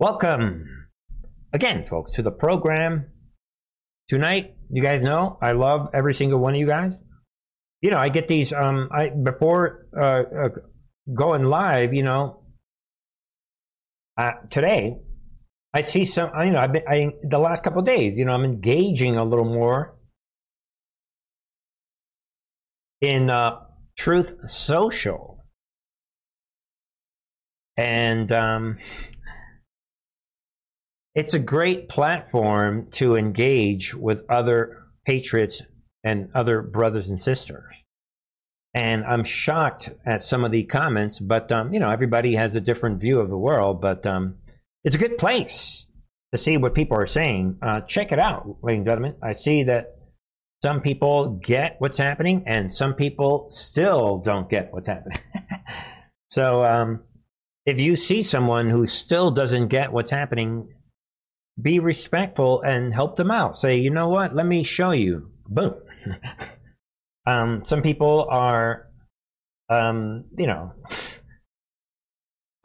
Welcome again, folks, to the program. Tonight, you guys know I love every single one of you guys. You know, I get these um I before uh, uh going live, you know, uh, today I see some you know, I've been I the last couple days, you know, I'm engaging a little more in uh Truth Social. And um it's a great platform to engage with other patriots and other brothers and sisters. And I'm shocked at some of the comments, but um, you know, everybody has a different view of the world. But um, it's a good place to see what people are saying. Uh, check it out, ladies and gentlemen. I see that some people get what's happening, and some people still don't get what's happening. so, um, if you see someone who still doesn't get what's happening, be respectful and help them out. Say, you know what? Let me show you. Boom. um, some people are, um, you know,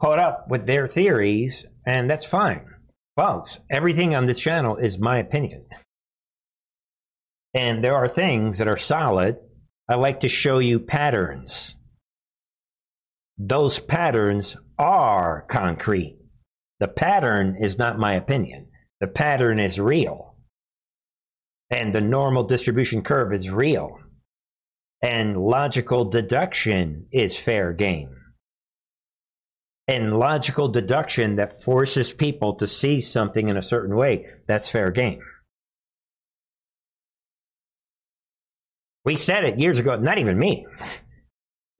caught up with their theories, and that's fine. Folks, everything on this channel is my opinion. And there are things that are solid. I like to show you patterns. Those patterns are concrete. The pattern is not my opinion. The pattern is real. And the normal distribution curve is real. And logical deduction is fair game. And logical deduction that forces people to see something in a certain way, that's fair game. We said it years ago, not even me.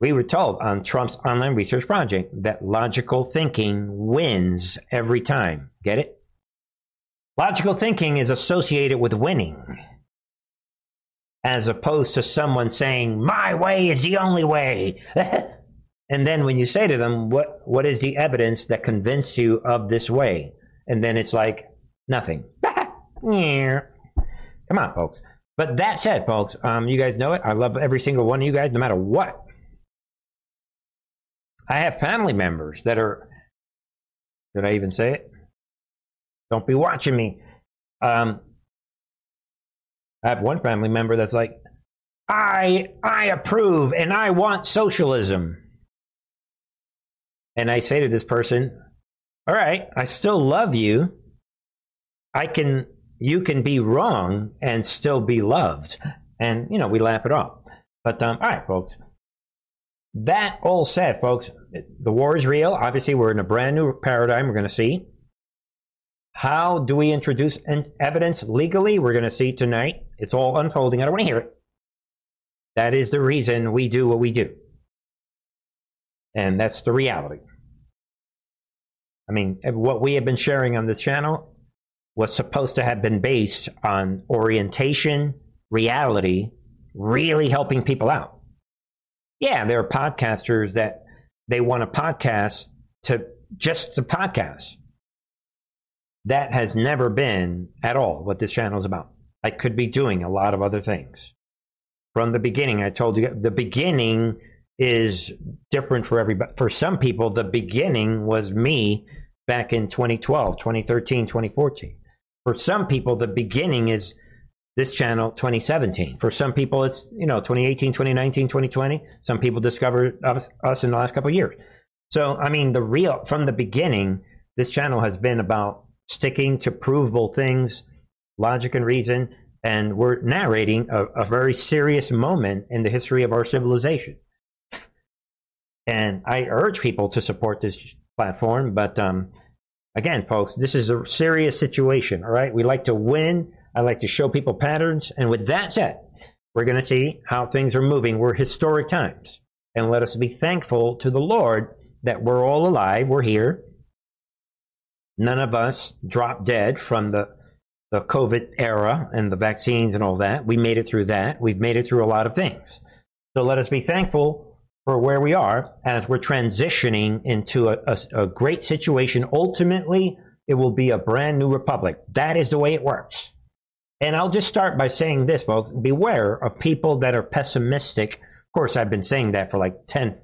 We were told on Trump's online research project that logical thinking wins every time. Get it? Logical thinking is associated with winning, as opposed to someone saying, My way is the only way. and then when you say to them, what, what is the evidence that convinced you of this way? And then it's like, Nothing. Come on, folks. But that said, folks, um, you guys know it. I love every single one of you guys, no matter what. I have family members that are. Did I even say it? Don't be watching me. Um, I have one family member that's like, I I approve and I want socialism. And I say to this person, all right, I still love you. I can you can be wrong and still be loved. And you know, we laugh it off. But um, all right, folks. That all said, folks, the war is real. Obviously, we're in a brand new paradigm we're going to see. How do we introduce evidence legally? We're going to see tonight. It's all unfolding. I don't want to hear it. That is the reason we do what we do. And that's the reality. I mean, what we have been sharing on this channel was supposed to have been based on orientation, reality, really helping people out. Yeah, there are podcasters that they want a podcast to just the podcast that has never been at all what this channel is about. I could be doing a lot of other things. From the beginning, I told you the beginning is different for everybody. For some people, the beginning was me back in 2012, 2013, 2014. For some people, the beginning is this channel 2017. For some people, it's, you know, 2018, 2019, 2020. Some people discovered us, us in the last couple of years. So, I mean, the real, from the beginning, this channel has been about sticking to provable things, logic and reason, and we're narrating a, a very serious moment in the history of our civilization. And I urge people to support this platform, but um, again, folks, this is a serious situation. All right, we like to win. I like to show people patterns, and with that said, we're going to see how things are moving. We're historic times, and let us be thankful to the Lord that we're all alive. We're here None of us dropped dead from the the COVID era and the vaccines and all that. We made it through that. We've made it through a lot of things. So let us be thankful for where we are as we're transitioning into a, a, a great situation. Ultimately, it will be a brand new republic. That is the way it works. And I'll just start by saying this, folks beware of people that are pessimistic. Of course, I've been saying that for like 10,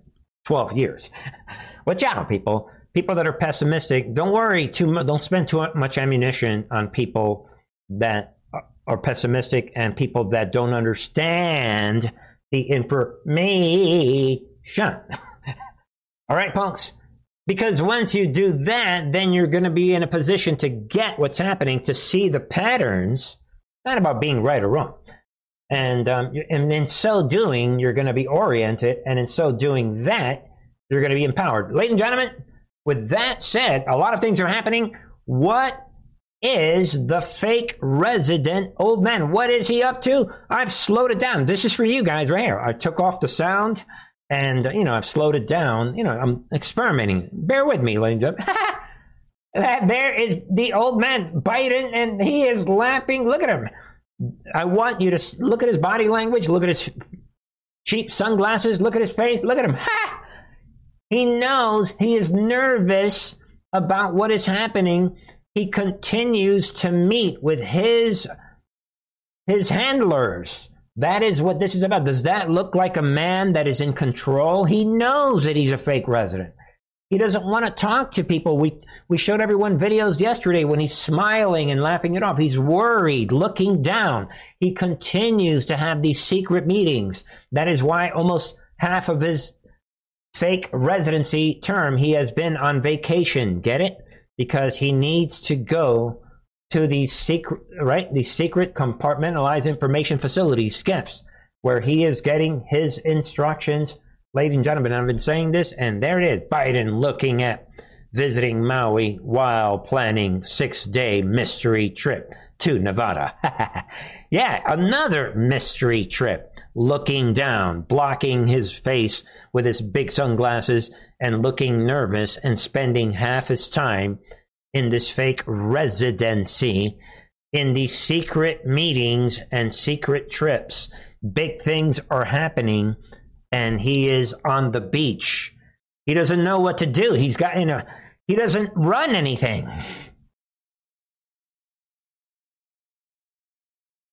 12 years. Watch out, people people that are pessimistic, don't worry too much. Don't spend too much ammunition on people that are pessimistic and people that don't understand the information. All right, punks. Because once you do that, then you're going to be in a position to get what's happening, to see the patterns. Not about being right or wrong. And, um, and in so doing, you're going to be oriented. And in so doing that, you're going to be empowered. Ladies and gentlemen, with that said, a lot of things are happening. What is the fake resident old man? What is he up to? I've slowed it down. This is for you guys right here. I took off the sound and, you know, I've slowed it down. You know, I'm experimenting. Bear with me, ladies and gentlemen. there is the old man Biden and he is laughing. Look at him. I want you to look at his body language, look at his cheap sunglasses, look at his face, look at him. He knows he is nervous about what is happening. He continues to meet with his his handlers. That is what this is about. Does that look like a man that is in control? He knows that he's a fake resident. He doesn't want to talk to people. We we showed everyone videos yesterday when he's smiling and laughing it off. He's worried, looking down. He continues to have these secret meetings. That is why almost half of his fake residency term, he has been on vacation. Get it? Because he needs to go to the secret, right? These secret compartmentalized information facilities, SCIFs, where he is getting his instructions. Ladies and gentlemen, I've been saying this, and there it is. Biden looking at visiting Maui while planning six-day mystery trip to Nevada. yeah, another mystery trip. Looking down, blocking his face with his big sunglasses and looking nervous and spending half his time in this fake residency in these secret meetings and secret trips. Big things are happening and he is on the beach. He doesn't know what to do. He's got, you know, he doesn't run anything.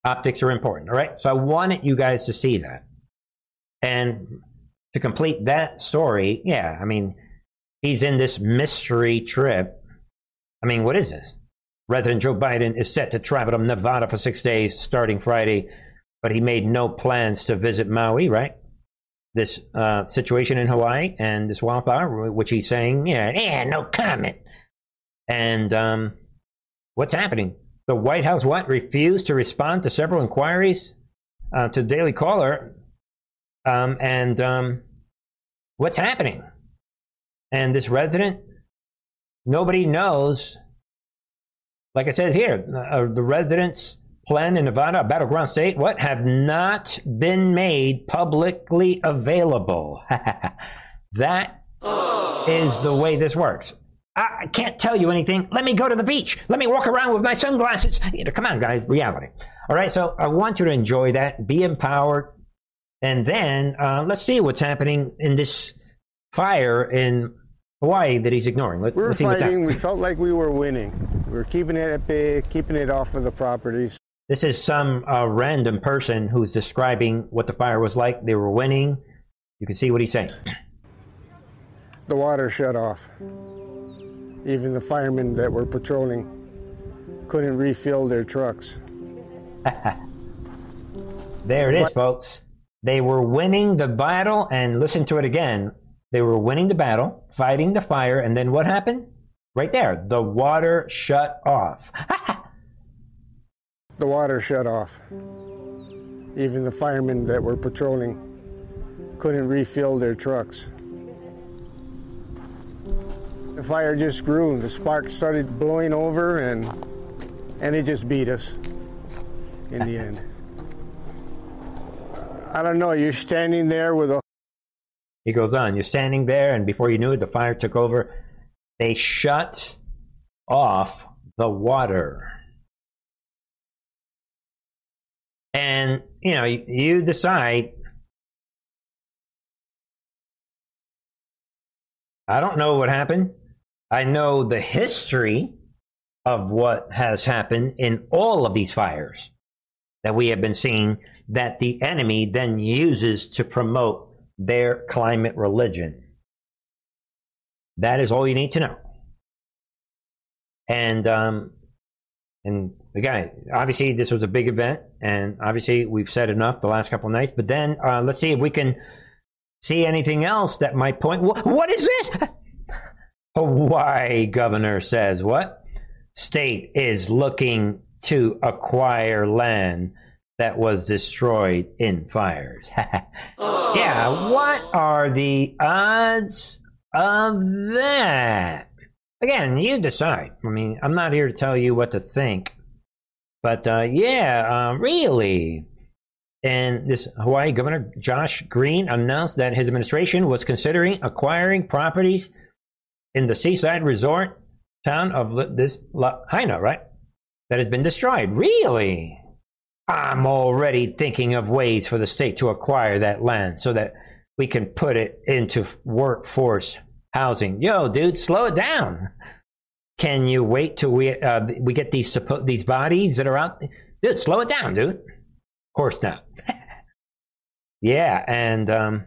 Optics are important, all right? So I wanted you guys to see that. And to complete that story, yeah, I mean, he's in this mystery trip. I mean, what is this? President Joe Biden is set to travel to Nevada for six days starting Friday, but he made no plans to visit Maui, right? This uh, situation in Hawaii and this wildfire, which he's saying, yeah, yeah, no comment. And um, what's happening? The White House what refused to respond to several inquiries uh, to Daily Caller um, and um, what's happening? And this resident, nobody knows. Like it says here, uh, the residents' plan in Nevada, a battleground state, what have not been made publicly available. that is the way this works. I can't tell you anything. Let me go to the beach. Let me walk around with my sunglasses. Come on, guys, reality. All right, so I want you to enjoy that. Be empowered. And then uh, let's see what's happening in this fire in Hawaii that he's ignoring. Let, we were fighting. We felt like we were winning. We were keeping it at bay, keeping it off of the properties. This is some uh, random person who's describing what the fire was like. They were winning. You can see what he's saying. The water shut off. Even the firemen that were patrolling couldn't refill their trucks. there it is, folks. They were winning the battle, and listen to it again. They were winning the battle, fighting the fire, and then what happened? Right there, the water shut off. the water shut off. Even the firemen that were patrolling couldn't refill their trucks. The fire just grew. The sparks started blowing over, and and it just beat us in the end. I don't know. You're standing there with a. He goes on. You're standing there, and before you knew it, the fire took over. They shut off the water. And, you know, you decide. I don't know what happened. I know the history of what has happened in all of these fires that we have been seeing that the enemy then uses to promote their climate religion. That is all you need to know. And um, and again, obviously this was a big event, and obviously we've said enough the last couple nights. But then uh, let's see if we can see anything else that might point. Wh- what is it? Hawaii governor says what? State is looking to acquire land that was destroyed in fires. yeah, what are the odds of that? Again, you decide. I mean, I'm not here to tell you what to think. But uh, yeah, uh, really. And this Hawaii Governor Josh Green announced that his administration was considering acquiring properties in the seaside resort town of this Lahaina, right? That has been destroyed. Really? I'm already thinking of ways for the state to acquire that land so that we can put it into workforce housing. Yo, dude, slow it down. Can you wait till we uh, we get these these bodies that are out? Dude, slow it down, dude. Of course not. yeah, and um,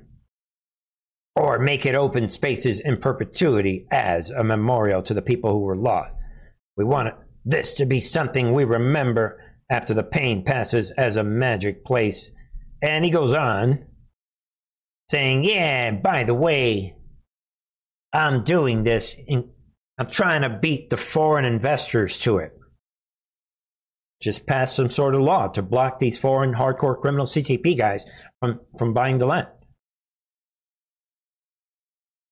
or make it open spaces in perpetuity as a memorial to the people who were lost. We want this to be something we remember after the pain passes as a magic place. And he goes on saying, Yeah, by the way, I'm doing this. In, I'm trying to beat the foreign investors to it. Just pass some sort of law to block these foreign hardcore criminal CTP guys from, from buying the land.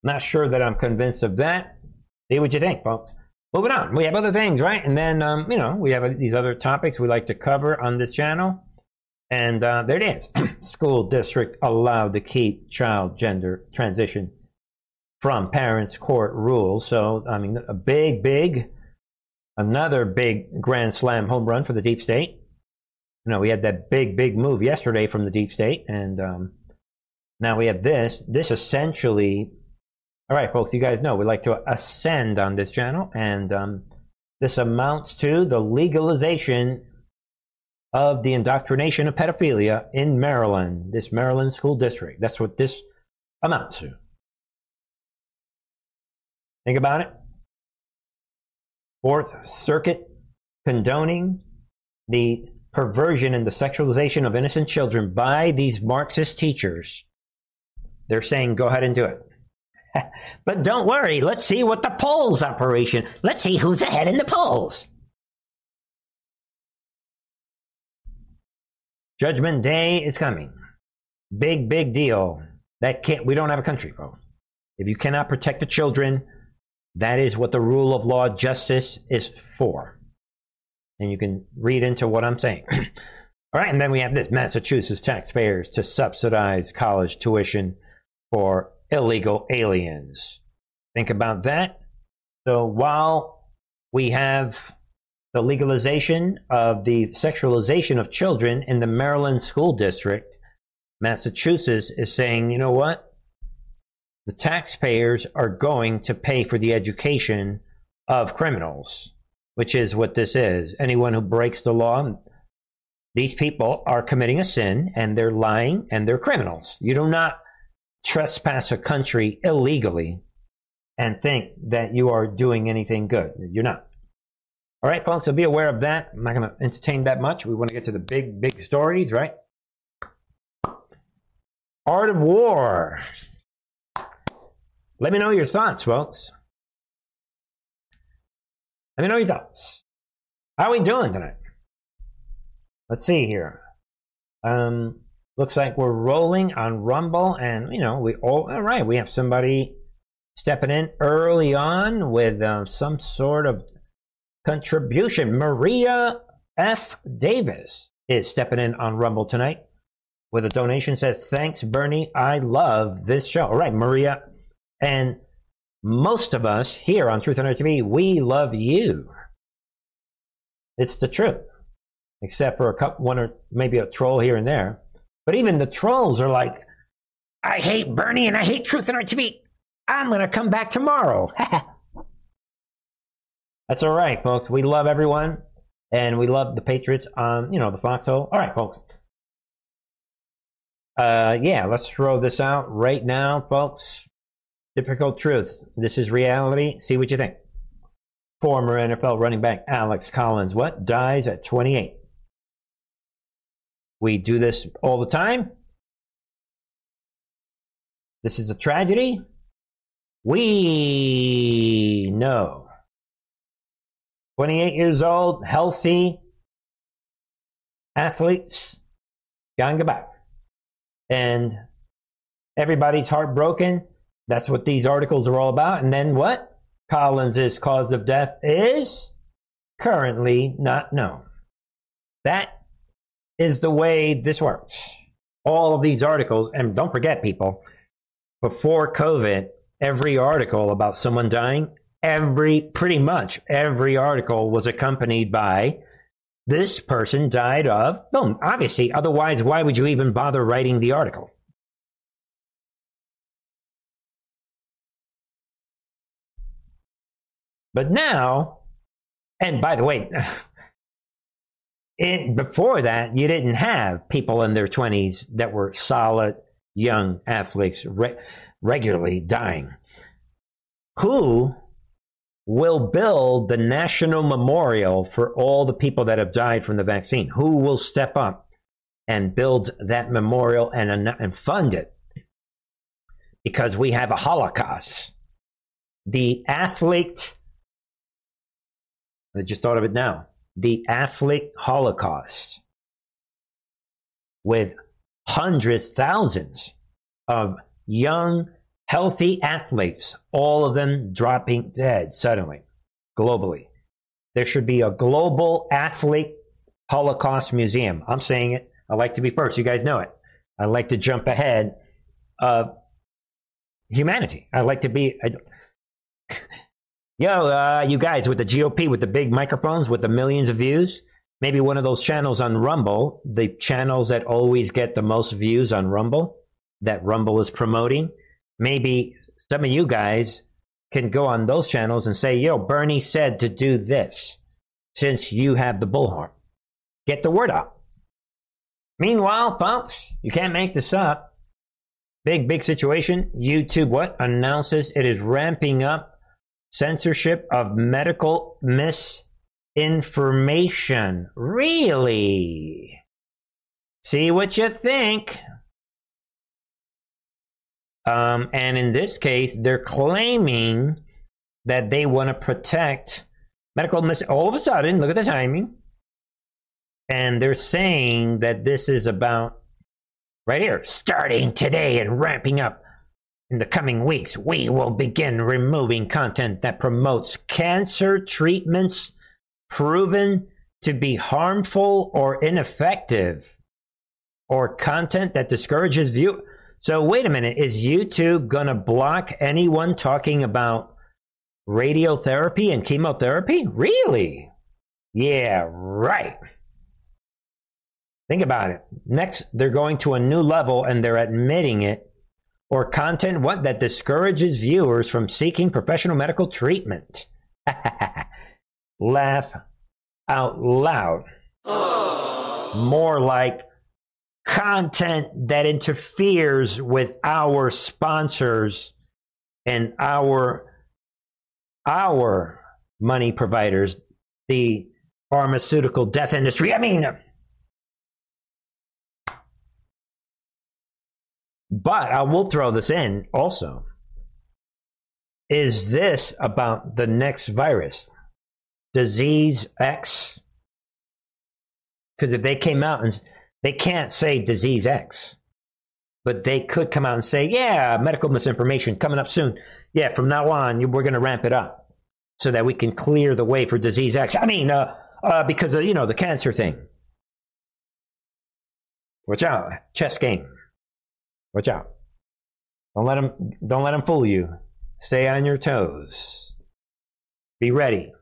Not sure that I'm convinced of that. See what you think, folks. Moving on, we have other things, right? And then, um, you know, we have these other topics we like to cover on this channel. And uh, there it is. School district allowed to keep child gender transition from parents' court rules. So, I mean, a big, big, another big grand slam home run for the deep state. You know, we had that big, big move yesterday from the deep state, and um, now we have this. This essentially, all right, folks, you guys know we like to ascend on this channel, and um, this amounts to the legalization of the indoctrination of pedophilia in Maryland, this Maryland school district. That's what this amounts to. Think about it. Fourth Circuit condoning the perversion and the sexualization of innocent children by these Marxist teachers. They're saying go ahead and do it. but don't worry, let's see what the polls operation. Let's see who's ahead in the polls. Judgment Day is coming. Big, big deal. That can't we don't have a country, folks. If you cannot protect the children, that is what the rule of law justice is for. And you can read into what I'm saying. All right, and then we have this Massachusetts taxpayers to subsidize college tuition for illegal aliens. Think about that. So while we have the legalization of the sexualization of children in the Maryland school district, Massachusetts is saying, you know what? the taxpayers are going to pay for the education of criminals, which is what this is. Anyone who breaks the law, these people are committing a sin and they're lying and they're criminals. You do not trespass a country illegally and think that you are doing anything good. You're not. All right, folks, so be aware of that. I'm not going to entertain that much. We want to get to the big, big stories, right? Art of War. Let me know your thoughts, folks. Let me know your thoughts. How are we doing tonight? Let's see here. Um, looks like we're rolling on Rumble, and you know we all all right. We have somebody stepping in early on with uh, some sort of contribution. Maria F. Davis is stepping in on Rumble tonight with a donation. Says thanks, Bernie. I love this show. All right, Maria and most of us here on Truth and TV, we love you. It's the truth, except for a couple, one or maybe a troll here and there. But even the trolls are like, I hate Bernie and I hate Truth and TV. I'm going to come back tomorrow. That's all right, folks. We love everyone, and we love the Patriots on, you know, the foxhole. All right, folks. Uh, yeah, let's throw this out right now, folks. Difficult truth. This is reality. See what you think. Former NFL running back Alex Collins, what? Dies at 28. We do this all the time. This is a tragedy. We know. 28 years old, healthy athletes, gone goodbye. And everybody's heartbroken. That's what these articles are all about. And then what? Collins' cause of death is currently not known. That is the way this works. All of these articles, and don't forget, people, before COVID, every article about someone dying, every, pretty much every article was accompanied by this person died of, boom, obviously, otherwise, why would you even bother writing the article? But now, and by the way, in, before that, you didn't have people in their 20s that were solid young athletes re- regularly dying. Who will build the national memorial for all the people that have died from the vaccine? Who will step up and build that memorial and, and fund it? Because we have a Holocaust. The athlete I just thought of it now. The athlete Holocaust with hundreds, thousands of young, healthy athletes, all of them dropping dead suddenly, globally. There should be a global athlete Holocaust museum. I'm saying it. I like to be first. You guys know it. I like to jump ahead of humanity. I like to be. I, Yo, uh, you guys with the GOP, with the big microphones, with the millions of views, maybe one of those channels on Rumble, the channels that always get the most views on Rumble, that Rumble is promoting. Maybe some of you guys can go on those channels and say, yo, Bernie said to do this since you have the bullhorn. Get the word out. Meanwhile, folks, you can't make this up. Big, big situation. YouTube what? Announces it is ramping up censorship of medical misinformation. Really? See what you think. Um, and in this case, they're claiming that they want to protect medical mis. All of a sudden, look at the timing. And they're saying that this is about right here, starting today and ramping up in the coming weeks, we will begin removing content that promotes cancer treatments proven to be harmful or ineffective, or content that discourages view. So, wait a minute, is YouTube going to block anyone talking about radiotherapy and chemotherapy? Really? Yeah, right. Think about it. Next, they're going to a new level and they're admitting it or content what that discourages viewers from seeking professional medical treatment. Laugh out loud. More like content that interferes with our sponsors and our our money providers, the pharmaceutical death industry. I mean, But I will throw this in also. Is this about the next virus? Disease X? Because if they came out and they can't say disease X, but they could come out and say, yeah, medical misinformation coming up soon. Yeah, from now on, we're going to ramp it up so that we can clear the way for disease X. I mean, uh, uh, because of, you know, the cancer thing. Watch out, chess game. Watch out. Don't let them don't let them fool you. Stay on your toes. Be ready.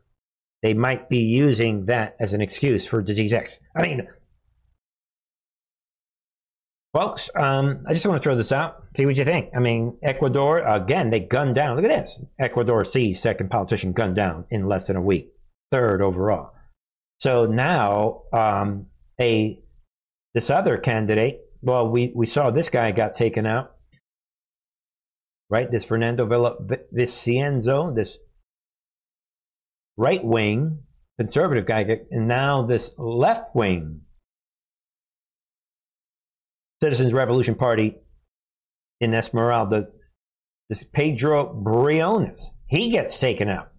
They might be using that as an excuse for disease X. I mean, folks, um, I just want to throw this out. See what you think. I mean, Ecuador again. They gunned down. Look at this. Ecuador sees second politician gunned down in less than a week. Third overall. So now, um, a this other candidate well, we, we saw this guy got taken out. right? This Fernando Vicenzo, this right wing conservative guy, and now this left wing Citizens Revolution Party in Esmeralda, this Pedro Briones, he gets taken out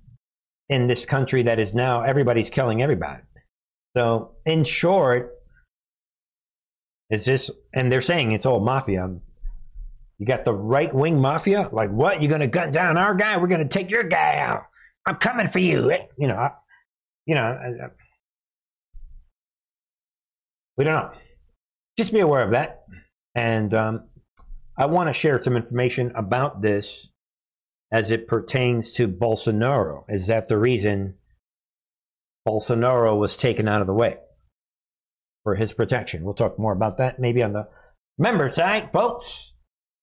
in this country that is now everybody's killing everybody. So, in short, it's just, and they're saying it's all mafia. You got the right wing mafia. Like, what? You're going to gun down our guy? We're going to take your guy out. I'm coming for you. You know, you know, we don't know. Just be aware of that. And um, I want to share some information about this as it pertains to Bolsonaro. Is that the reason Bolsonaro was taken out of the way for his protection? We'll talk more about that maybe on the member side, folks.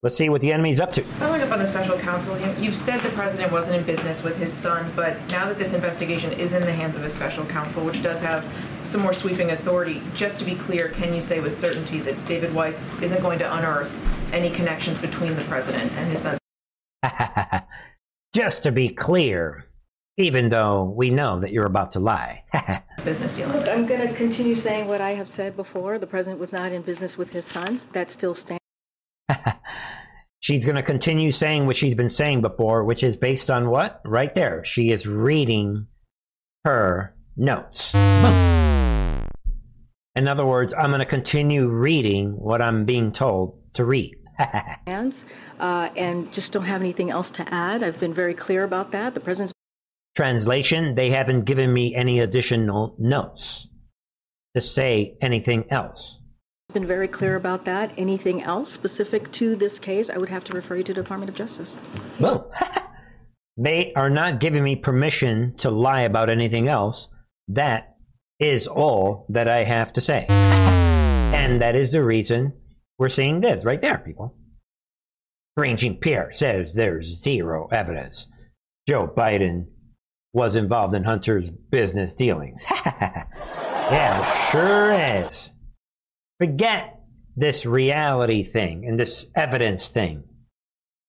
Let's see what the enemy's up to. Following up on the special counsel, you, have said the president wasn't in business with his son, but now that this investigation is in the hands of a special counsel, which does have some more sweeping authority, just to be clear, can you say with certainty that David Weiss isn't going to unearth any connections between the president and his son? just to be clear, even though we know that you're about to lie. business dealings. I'm going to continue saying what I have said before. The president was not in business with his son. That still stands. she's going to continue saying what she's been saying before, which is based on what? Right there. She is reading her notes. In other words, I'm going to continue reading what I'm being told to read. hands, uh, and just don't have anything else to add. I've been very clear about that. The president's translation. They haven't given me any additional notes to say anything else been very clear about that. Anything else specific to this case, I would have to refer you to the Department of Justice. Well, they are not giving me permission to lie about anything else. That is all that I have to say. and that is the reason we're seeing this right there, people. Karine Jean-Pierre says there's zero evidence Joe Biden was involved in Hunter's business dealings. yeah, sure is. Forget this reality thing and this evidence thing.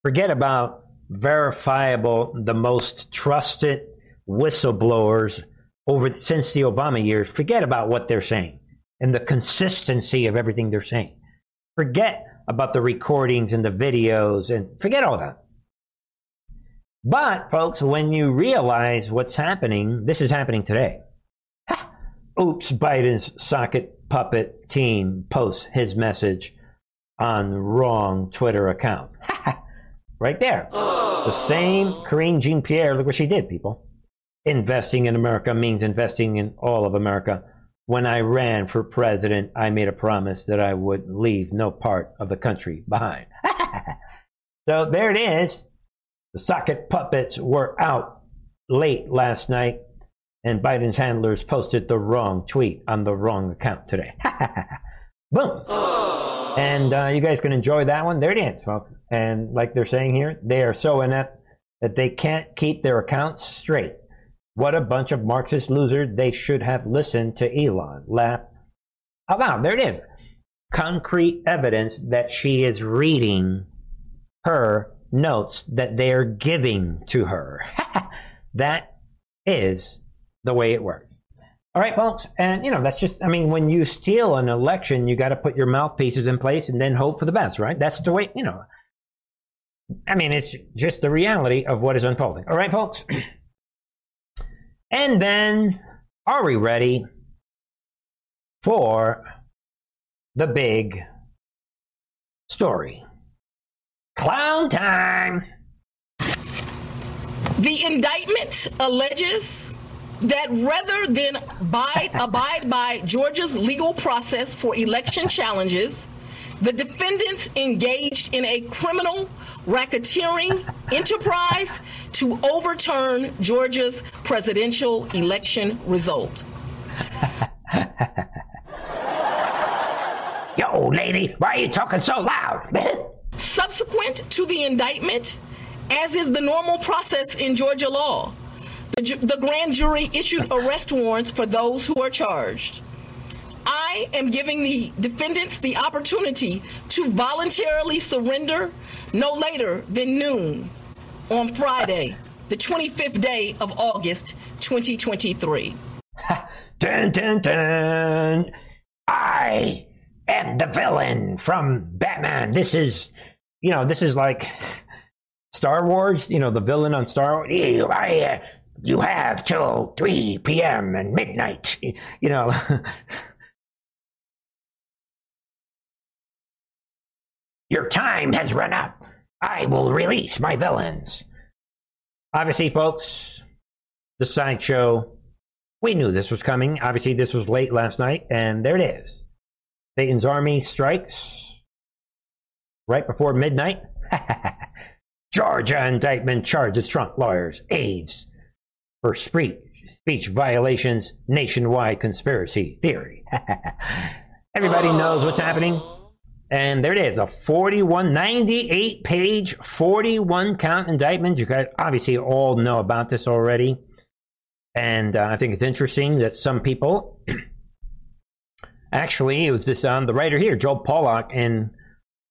Forget about verifiable, the most trusted whistleblowers over since the Obama years. Forget about what they're saying and the consistency of everything they're saying. Forget about the recordings and the videos and forget all that. But, folks, when you realize what's happening, this is happening today. Oops, Biden's socket puppet team posts his message on wrong Twitter account. right there. The same Karine Jean Pierre, look what she did, people. Investing in America means investing in all of America. When I ran for president, I made a promise that I would leave no part of the country behind. so there it is. The socket puppets were out late last night and Biden's handlers posted the wrong tweet on the wrong account today. Boom. And uh, you guys can enjoy that one. There it is, folks. And like they're saying here, they are so inept that they can't keep their accounts straight. What a bunch of Marxist losers. They should have listened to Elon. Laugh. Oh, there it is. Concrete evidence that she is reading her notes that they are giving to her. that is the way it works. All right, folks. And, you know, that's just, I mean, when you steal an election, you got to put your mouthpieces in place and then hope for the best, right? That's the way, you know. I mean, it's just the reality of what is unfolding. All right, folks. and then, are we ready for the big story? Clown time! The indictment alleges that rather than abide, abide by Georgia's legal process for election challenges, the defendants engaged in a criminal racketeering enterprise to overturn Georgia's presidential election result. Yo, lady, why are you talking so loud? Subsequent to the indictment, as is the normal process in Georgia law, the, the grand jury issued arrest warrants for those who are charged. I I am giving the defendants the opportunity to voluntarily surrender no later than noon on Friday, the 25th day of August, 2023. dun dun dun! I am the villain from Batman. This is, you know, this is like Star Wars. You know, the villain on Star Wars. You, I, uh, you have till 3 p.m. and midnight. You know. Your time has run up. I will release my villains. Obviously, folks, the sideshow. We knew this was coming. Obviously, this was late last night, and there it is. Satan's army strikes right before midnight. Georgia indictment charges Trump lawyers aides for speech, speech violations, nationwide conspiracy theory. Everybody knows what's happening. And there it is, a 41, 98 page, 41 count indictment. You guys obviously all know about this already. And uh, I think it's interesting that some people, actually, it was this on um, the writer here, Joel Pollak, in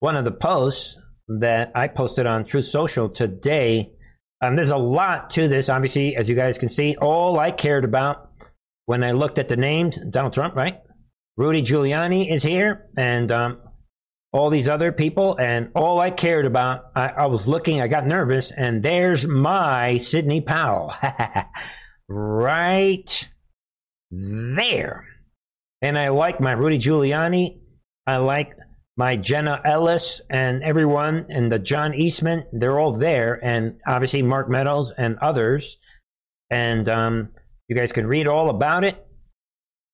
one of the posts that I posted on Truth Social today. Um, there's a lot to this, obviously, as you guys can see. All I cared about when I looked at the names, Donald Trump, right? Rudy Giuliani is here, and um, all these other people, and all I cared about, I, I was looking, I got nervous, and there's my Sidney Powell. right there. And I like my Rudy Giuliani. I like my Jenna Ellis and everyone and the John Eastman. They're all there. And obviously Mark Meadows and others. And um, you guys can read all about it.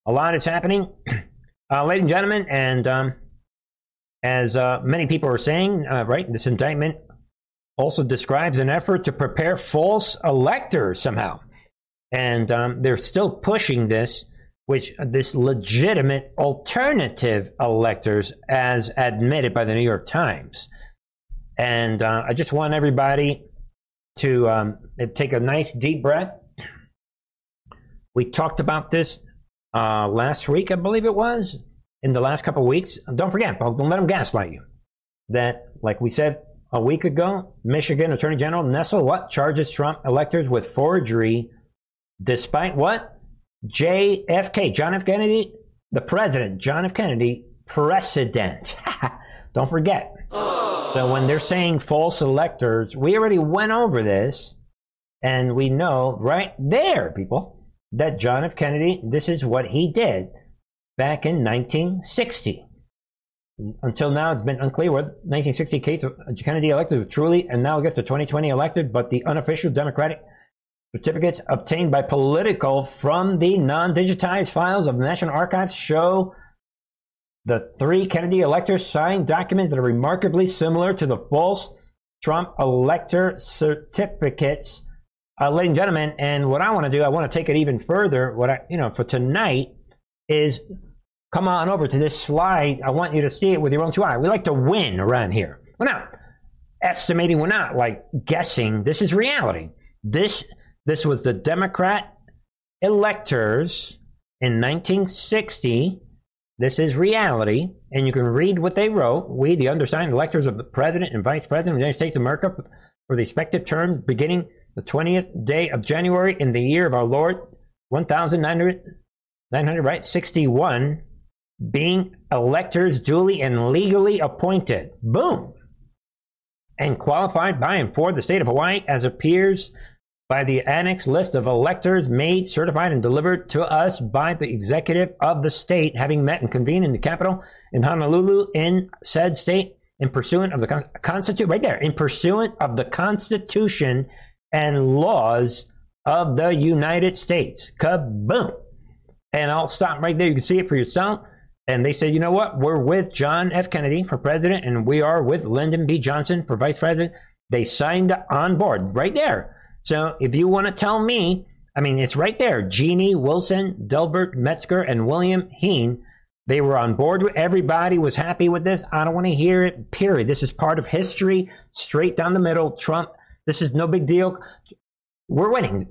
A lot is happening. Uh, ladies and gentlemen, and um, as uh, many people are saying, uh, right, this indictment also describes an effort to prepare false electors somehow. And um, they're still pushing this, which this legitimate alternative electors, as admitted by the New York Times. And uh, I just want everybody to um, take a nice deep breath. We talked about this uh, last week, I believe it was, in the last couple of weeks. Don't forget, don't let them gaslight you. That, like we said a week ago, Michigan Attorney General Nessel what charges Trump electors with forgery, despite what JFK, John F. Kennedy, the president, John F. Kennedy, precedent. don't forget. So when they're saying false electors, we already went over this, and we know right there, people, that John F. Kennedy, this is what he did back in 1960. Until now, it's been unclear whether 1960 case Kennedy elected was truly, and now I guess the 2020 elected, but the unofficial Democratic certificates obtained by Politico from the non-digitized files of the National Archives show the three Kennedy electors signed documents that are remarkably similar to the false Trump elector certificates. Uh, ladies and gentlemen, and what I want to do, I want to take it even further. What I, you know, for tonight is come on over to this slide. I want you to see it with your own two eyes. We like to win around here. We're not estimating. We're not like guessing. This is reality. This this was the Democrat electors in 1960. This is reality, and you can read what they wrote. We, the undersigned electors of the President and Vice President of the United States of America, for the respective terms beginning the 20th day of January in the year of our Lord, 1900, 900, right? 61 being electors duly and legally appointed. Boom. And qualified by and for the state of Hawaii as appears by the annex list of electors made, certified, and delivered to us by the executive of the state, having met and convened in the capital in Honolulu in said state in pursuant of the con- Constitution, right there, in pursuant of the Constitution and laws of the United States. Kaboom. And I'll stop right there. You can see it for yourself. And they said, you know what? We're with John F. Kennedy for president, and we are with Lyndon B. Johnson for vice president. They signed on board right there. So if you want to tell me, I mean, it's right there. Jeannie Wilson, Delbert Metzger, and William Heen, they were on board. Everybody was happy with this. I don't want to hear it, period. This is part of history, straight down the middle. Trump, this is no big deal. We're winning.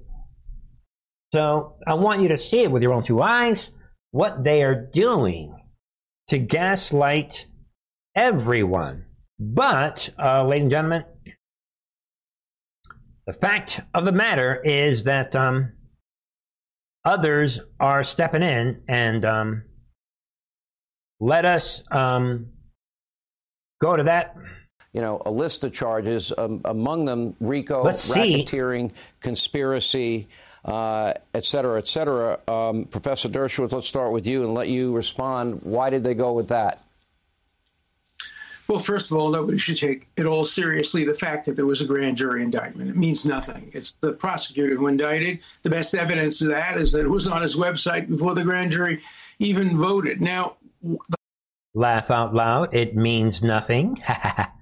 So I want you to see it with your own two eyes what they are doing to gaslight everyone. But, uh, ladies and gentlemen, the fact of the matter is that um, others are stepping in and um, let us um, go to that. You know, a list of charges, um, among them RICO, Let's see. racketeering, conspiracy, uh, et cetera, et cetera. Um, Professor Dershowitz, let's start with you and let you respond. Why did they go with that? Well, first of all, nobody should take it all seriously. The fact that there was a grand jury indictment, it means nothing. It's the prosecutor who indicted. The best evidence of that is that it was on his website before the grand jury even voted. Now, Laugh out loud. It means nothing.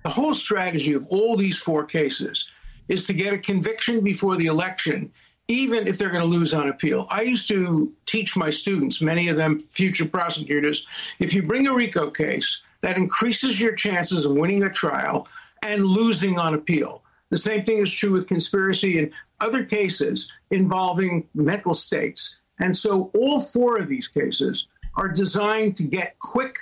the whole strategy of all these four cases is to get a conviction before the election, even if they're going to lose on appeal. I used to teach my students, many of them future prosecutors, if you bring a RICO case, that increases your chances of winning a trial and losing on appeal. The same thing is true with conspiracy and other cases involving mental states. And so all four of these cases are designed to get quick,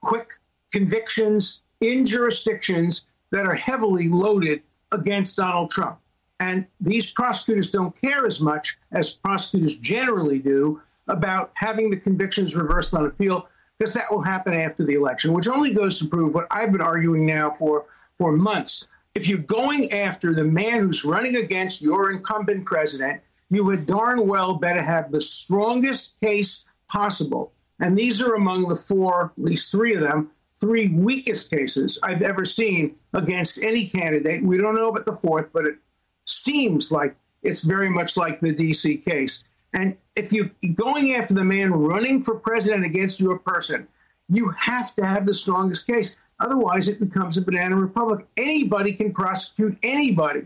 quick convictions in jurisdictions that are heavily loaded against Donald Trump. And these prosecutors don't care as much as prosecutors generally do about having the convictions reversed on appeal because that will happen after the election, which only goes to prove what I've been arguing now for, for months. If you're going after the man who's running against your incumbent president, you would darn well better have the strongest case possible. And these are among the four, at least three of them, three weakest cases I've ever seen against any candidate. We don't know about the fourth, but it seems like it's very much like the DC case. And if you're going after the man running for president against your person, you have to have the strongest case. Otherwise, it becomes a banana republic. Anybody can prosecute anybody.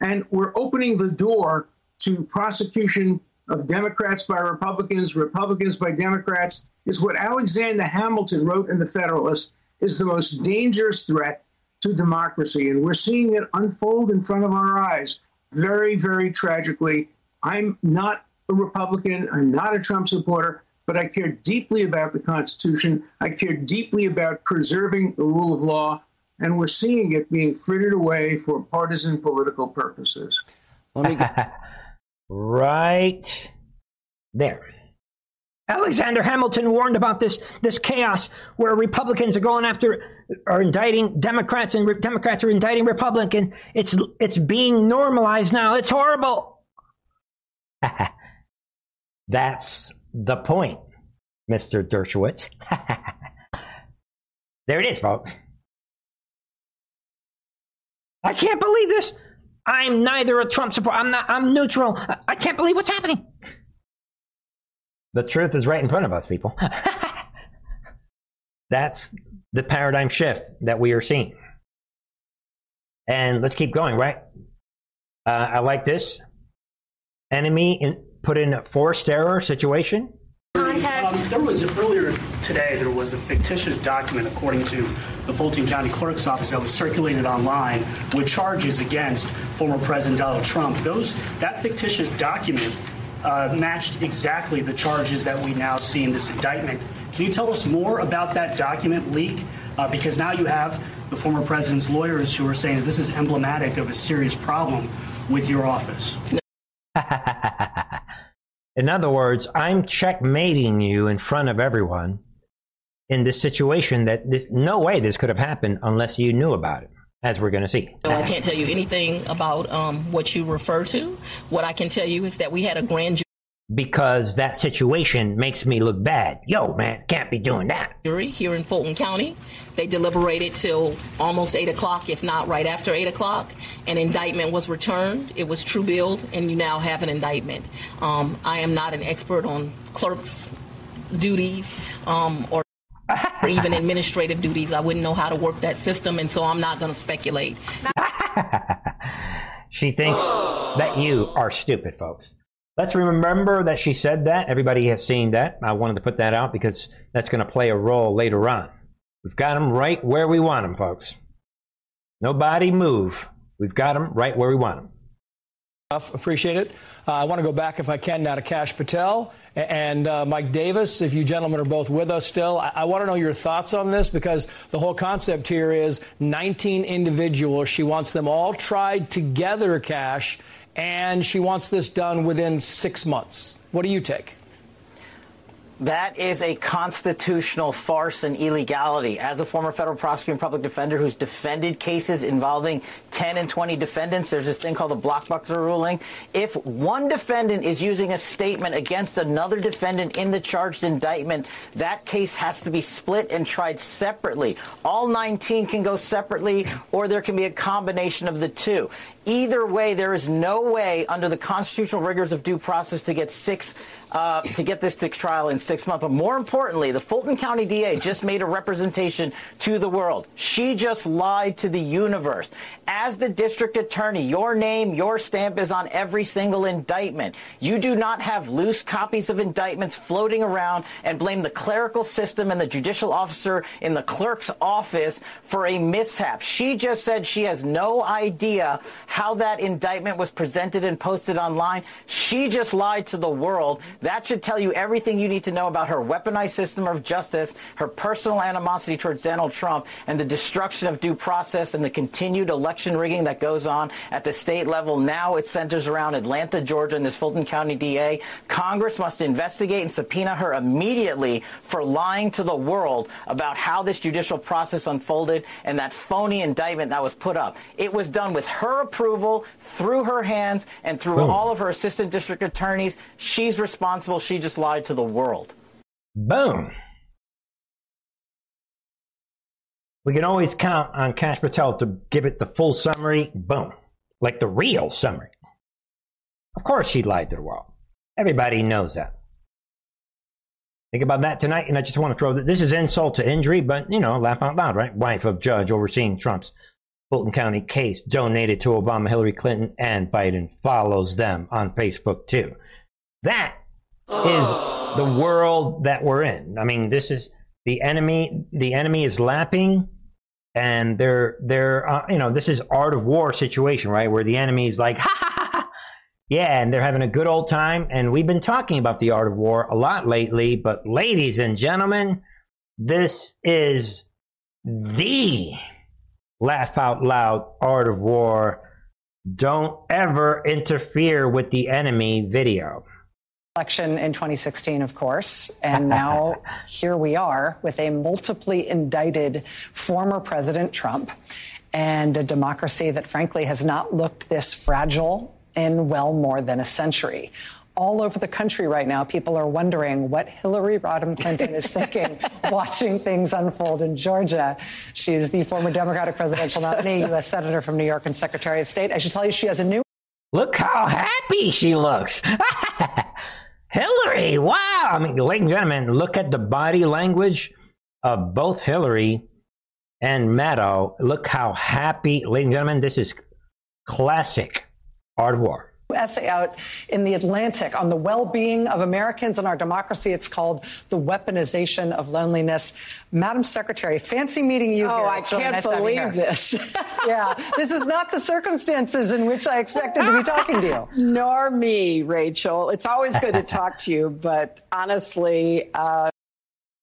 And we're opening the door to prosecution of Democrats by Republicans, Republicans by Democrats. Is what Alexander Hamilton wrote in The Federalist is the most dangerous threat to democracy. And we're seeing it unfold in front of our eyes very, very tragically. I'm not a Republican. I'm not a Trump supporter, but I care deeply about the Constitution. I care deeply about preserving the rule of law, and we're seeing it being frittered away for partisan political purposes. Let me get, right there. Alexander Hamilton warned about this this chaos where Republicans are going after are indicting Democrats and re- Democrats are indicting Republicans. It's it's being normalized now. It's horrible. That's the point, Mr. Dershowitz. there it is, folks. I can't believe this. I'm neither a Trump supporter. I'm not. I'm neutral. I, can't believe what's happening. The truth is right in front of us, people. That's the paradigm shift that we are seeing. And let's keep going, right? Uh, I like this. Enemy in, put in a forced error situation. Um, there was earlier today. There was a fictitious document, according to the Fulton County Clerk's Office, that was circulated online with charges against former President Donald Trump. Those that fictitious document uh, matched exactly the charges that we now see in this indictment. Can you tell us more about that document leak? Uh, because now you have the former president's lawyers who are saying that this is emblematic of a serious problem with your office. In other words, I'm checkmating you in front of everyone in this situation that th- no way this could have happened unless you knew about it, as we're going to see. So I can't tell you anything about um, what you refer to. What I can tell you is that we had a grand Because that situation makes me look bad. Yo, man, can't be doing that. jury here in Fulton County. They deliberated till almost 8 o'clock, if not right after 8 o'clock. An indictment was returned. It was true billed, and you now have an indictment. Um, I am not an expert on clerks' duties um, or or even administrative duties. I wouldn't know how to work that system, and so I'm not going to speculate. She thinks that you are stupid, folks. Let's remember that she said that. Everybody has seen that. I wanted to put that out because that's going to play a role later on. We've got them right where we want them, folks. Nobody move. We've got them right where we want them. Appreciate it. Uh, I want to go back, if I can, now to Kash Patel and uh, Mike Davis. If you gentlemen are both with us still, I, I want to know your thoughts on this because the whole concept here is 19 individuals. She wants them all tried together, Kash, and she wants this done within six months. What do you take? That is a constitutional farce and illegality. As a former federal prosecutor and public defender who's defended cases involving 10 and 20 defendants, there's this thing called the Blockbuster ruling. If one defendant is using a statement against another defendant in the charged indictment, that case has to be split and tried separately. All 19 can go separately, or there can be a combination of the two. Either way, there is no way under the constitutional rigors of due process to get six uh, to get this to trial in six months. But more importantly, the Fulton County DA just made a representation to the world. She just lied to the universe. As the district attorney, your name, your stamp is on every single indictment. You do not have loose copies of indictments floating around and blame the clerical system and the judicial officer in the clerk's office for a mishap. She just said she has no idea how that indictment was presented and posted online. She just lied to the world. That should tell you everything you need to know about her weaponized system of justice, her personal animosity towards Donald Trump, and the destruction of due process and the continued election rigging that goes on at the state level. Now it centers around Atlanta, Georgia, and this Fulton County DA. Congress must investigate and subpoena her immediately for lying to the world about how this judicial process unfolded and that phony indictment that was put up. It was done with her approval approval through her hands and through Boom. all of her assistant district attorneys. She's responsible. She just lied to the world. Boom. We can always count on Kash Patel to give it the full summary. Boom. Like the real summary. Of course, she lied to the world. Everybody knows that. Think about that tonight, and I just want to throw that this is insult to injury, but you know, laugh out loud, right? Wife of judge overseeing Trump's Fulton County case donated to Obama, Hillary Clinton, and Biden follows them on Facebook too. That is the world that we're in. I mean, this is the enemy. The enemy is lapping, and they're they're uh, you know this is art of war situation, right? Where the enemy is like ha ha ha, yeah, and they're having a good old time. And we've been talking about the art of war a lot lately, but ladies and gentlemen, this is the laugh out loud, art of war, don't ever interfere with the enemy video. Election in 2016, of course, and now here we are with a multiply indicted former President Trump and a democracy that frankly has not looked this fragile in well more than a century all over the country right now, people are wondering what Hillary Rodham Clinton is thinking watching things unfold in Georgia. She is the former Democratic presidential nominee, U.S. Senator from New York and Secretary of State. I should tell you, she has a new. Look how happy she looks. Hillary, wow. I mean, ladies and gentlemen, look at the body language of both Hillary and Maddow. Look how happy, ladies and gentlemen, this is classic art of war essay out in The Atlantic on the well being of Americans and our democracy. It's called The Weaponization of Loneliness. Madam Secretary, fancy meeting you oh, here. I can't nice believe this. yeah, this is not the circumstances in which I expected to be talking to you. Nor me, Rachel. It's always good to talk to you, but honestly, uh...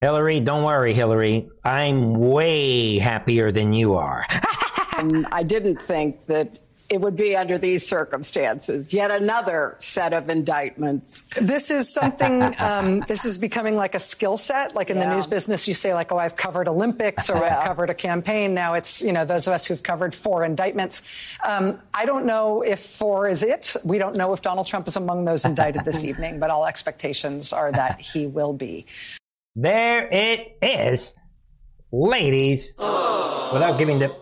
Hillary, don't worry, Hillary. I'm way happier than you are. and I didn't think that it would be under these circumstances. Yet another set of indictments. This is something, um, this is becoming like a skill set. Like in yeah. the news business, you say, like, oh, I've covered Olympics or yeah. I've covered a campaign. Now it's, you know, those of us who've covered four indictments. Um, I don't know if four is it. We don't know if Donald Trump is among those indicted this evening, but all expectations are that he will be. There it is, ladies, without giving the.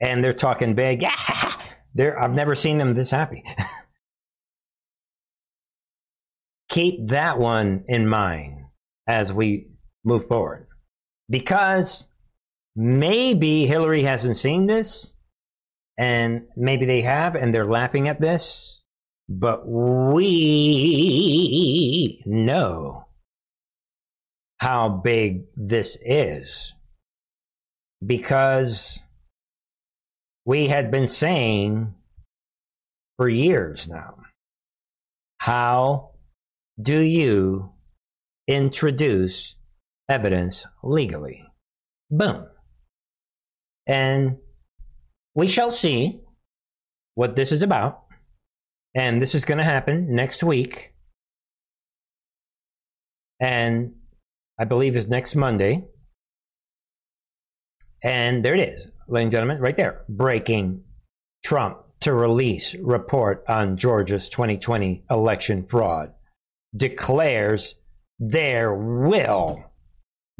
And they're talking big. They're, I've never seen them this happy. Keep that one in mind as we move forward. Because maybe Hillary hasn't seen this, and maybe they have, and they're laughing at this, but we know how big this is. Because we had been saying for years now. How do you introduce evidence legally? Boom. And we shall see what this is about. And this is going to happen next week. And I believe is next Monday. And there it is, ladies and gentlemen, right there. Breaking Trump to release report on Georgia's 2020 election fraud. Declares there will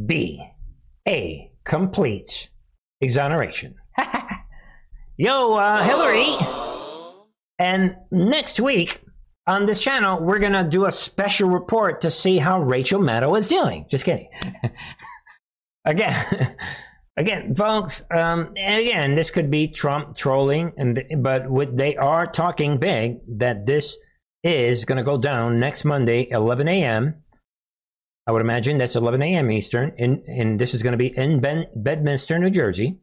be a complete exoneration. Yo, uh, Hillary. And next week on this channel, we're going to do a special report to see how Rachel Maddow is doing. Just kidding. again, again, folks, um, again, this could be Trump trolling, and but what they are talking big that this is going to go down next Monday, 11 a.m. I would imagine that's 11 a.m. Eastern, and, and this is going to be in ben, Bedminster, New Jersey.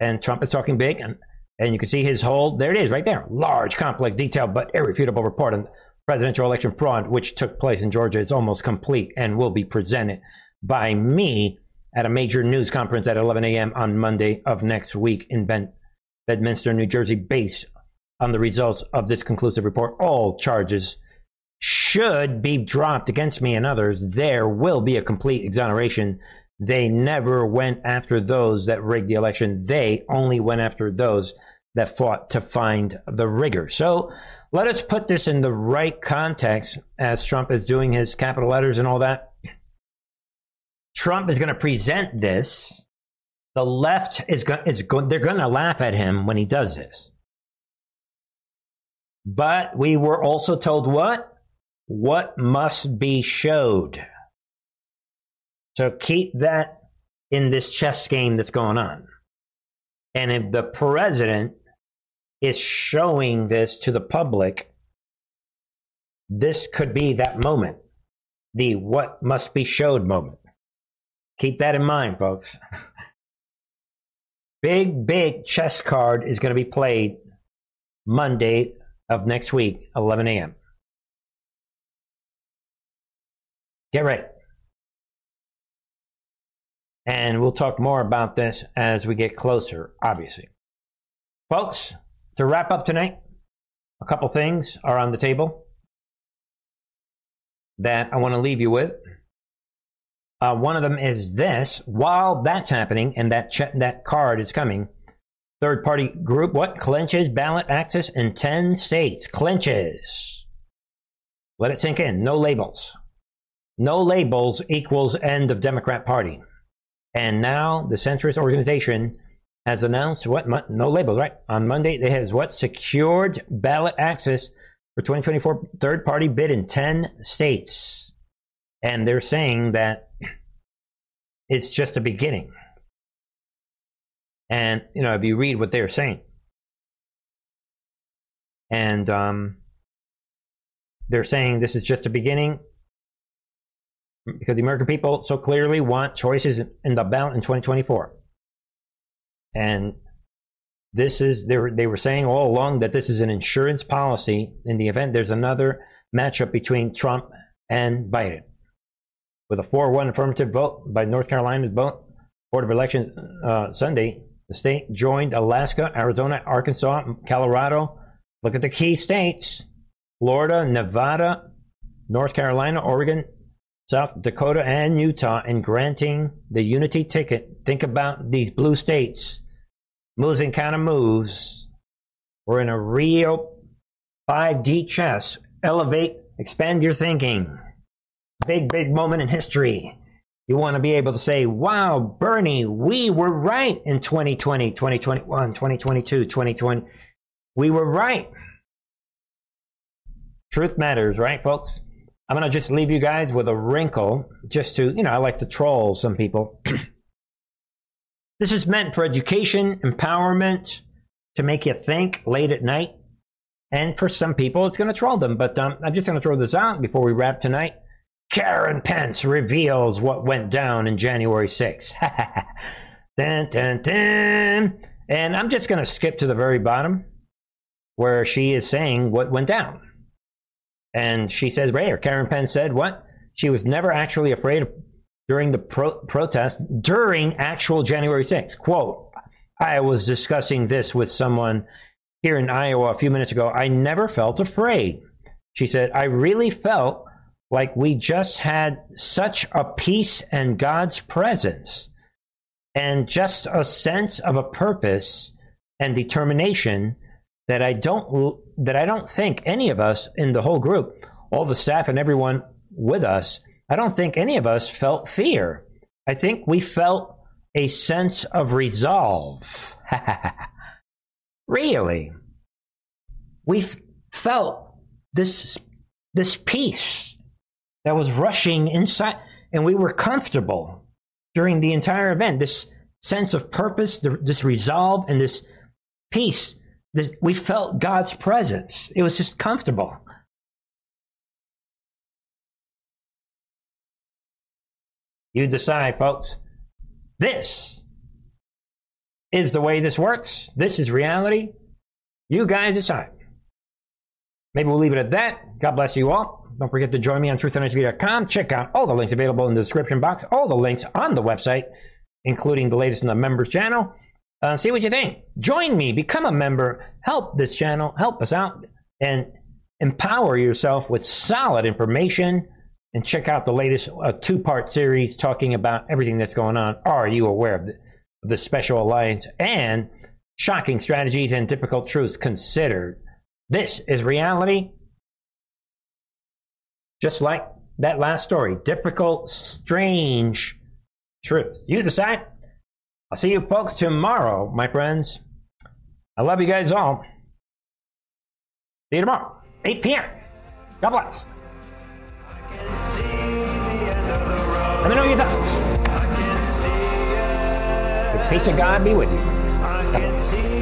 And Trump is talking big, and, and you can see his whole, there it is, right there. Large, complex, detailed, but irrefutable report on presidential election fraud, which took place in Georgia. It's almost complete and will be presented by me at a major news conference at 11 a.m. on Monday of next week in ben, Bedminster, New Jersey, based on the results of this conclusive report. All charges should be dropped against me and others, there will be a complete exoneration. They never went after those that rigged the election. They only went after those that fought to find the rigger. So let us put this in the right context as Trump is doing his capital letters and all that. Trump is going to present this. The left is going, is going, they're going to laugh at him when he does this. But we were also told what? what must be showed. So keep that in this chess game that's going on. And if the president is showing this to the public, this could be that moment, the what must be showed moment. Keep that in mind, folks. big, big chess card is going to be played Monday of next week, 11 a.m. Get ready. And we'll talk more about this as we get closer, obviously. Folks, to wrap up tonight, a couple things are on the table that I want to leave you with. Uh, one of them is this: while that's happening and that that card is coming, third party group what clinches ballot access in ten states clinches. Let it sink in. No labels. No labels equals end of Democrat Party. And now the centrist organization has announced what no labels right on Monday. They has what secured ballot access for 2024 third party bid in 10 states, and they're saying that it's just a beginning. And you know, if you read what they're saying, and um, they're saying this is just a beginning because the American people so clearly want choices in the ballot in 2024. And this is they were they were saying all along that this is an insurance policy in the event there's another matchup between Trump and Biden. With a 4-1 affirmative vote by North Carolina's Board of Elections uh, Sunday, the state joined Alaska, Arizona, Arkansas, Colorado. Look at the key states: Florida, Nevada, North Carolina, Oregon, South Dakota and Utah in granting the unity ticket. Think about these blue states Moves and kind of moves. We're in a real 5D chess. Elevate, expand your thinking. Big, big moment in history. You want to be able to say, wow, Bernie, we were right in 2020, 2021, 2022, 2020. We were right. Truth matters, right, folks? I'm going to just leave you guys with a wrinkle just to, you know, I like to troll some people. this is meant for education, empowerment, to make you think late at night. And for some people, it's going to troll them. But um, I'm just going to throw this out before we wrap tonight. Karen Pence reveals what went down in January 6th. dun, dun, dun. And I'm just going to skip to the very bottom. where she is saying what went down. And she says, Rayer, Karen Pence said what? She was never actually afraid during the pro- protest, during actual January 6th. Quote, I was discussing this with someone here in Iowa a few minutes ago. I never felt afraid. She said, I really felt like we just had such a peace and God's presence and just a sense of a purpose and determination that I don't that I don't think any of us in the whole group, all the staff and everyone with us, I don't think any of us felt fear. I think we felt a sense of resolve. really. We felt this this peace that was rushing inside, and we were comfortable during the entire event. This sense of purpose, this resolve, and this peace. This, we felt God's presence. It was just comfortable. You decide, folks. This is the way this works. This is reality. You guys decide. Maybe we'll leave it at that. God bless you all. Don't forget to join me on truthandartv.com. Check out all the links available in the description box, all the links on the website, including the latest in the members channel. Uh, see what you think. Join me, become a member, help this channel, help us out, and empower yourself with solid information. And check out the latest uh, two part series talking about everything that's going on. Are you aware of the, of the Special Alliance and shocking strategies and difficult truths considered? This is reality just like that last story. Difficult, strange truth. You decide. I'll see you folks tomorrow, my friends. I love you guys all. See you tomorrow, 8 p.m. God bless. Let me know your thoughts. The peace of God be with you.